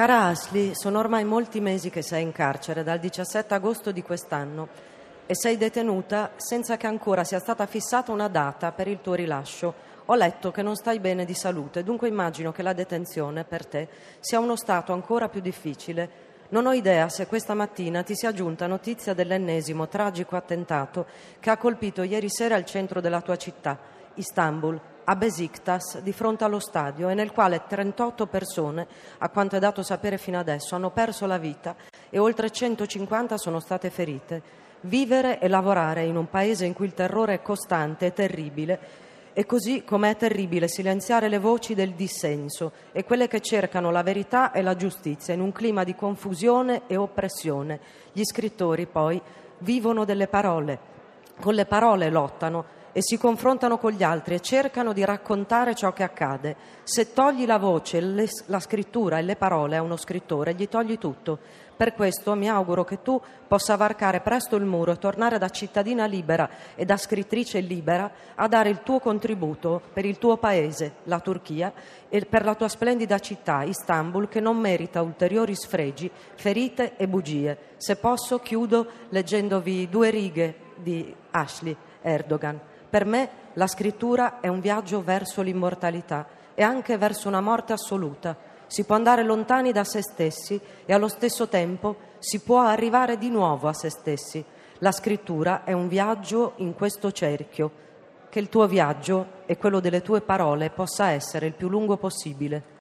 Cara Asli, sono ormai molti mesi che sei in carcere, dal 17 agosto di quest'anno, e sei detenuta senza che ancora sia stata fissata una data per il tuo rilascio. Ho letto che non stai bene di salute, dunque immagino che la detenzione per te sia uno stato ancora più difficile. Non ho idea se questa mattina ti sia giunta notizia dell'ennesimo tragico attentato che ha colpito ieri sera il centro della tua città, Istanbul, a Besiktas, di fronte allo stadio, e nel quale 38 persone, a quanto è dato sapere fino adesso, hanno perso la vita e oltre 150 sono state ferite. Vivere e lavorare in un paese in cui il terrore è costante e terribile e così come è terribile silenziare le voci del dissenso e quelle che cercano la verità e la giustizia in un clima di confusione e oppressione. Gli scrittori poi vivono delle parole, con le parole lottano e si confrontano con gli altri e cercano di raccontare ciò che accade. Se togli la voce, le, la scrittura e le parole a uno scrittore, gli togli tutto. Per questo mi auguro che tu possa varcare presto il muro e tornare da cittadina libera e da scrittrice libera a dare il tuo contributo per il tuo paese, la Turchia, e per la tua splendida città, Istanbul, che non merita ulteriori sfregi, ferite e bugie. Se posso, chiudo leggendovi due righe di Ashley Erdogan. Per me la scrittura è un viaggio verso l'immortalità e anche verso una morte assoluta. Si può andare lontani da se stessi e allo stesso tempo si può arrivare di nuovo a se stessi. La scrittura è un viaggio in questo cerchio. Che il tuo viaggio e quello delle tue parole possa essere il più lungo possibile.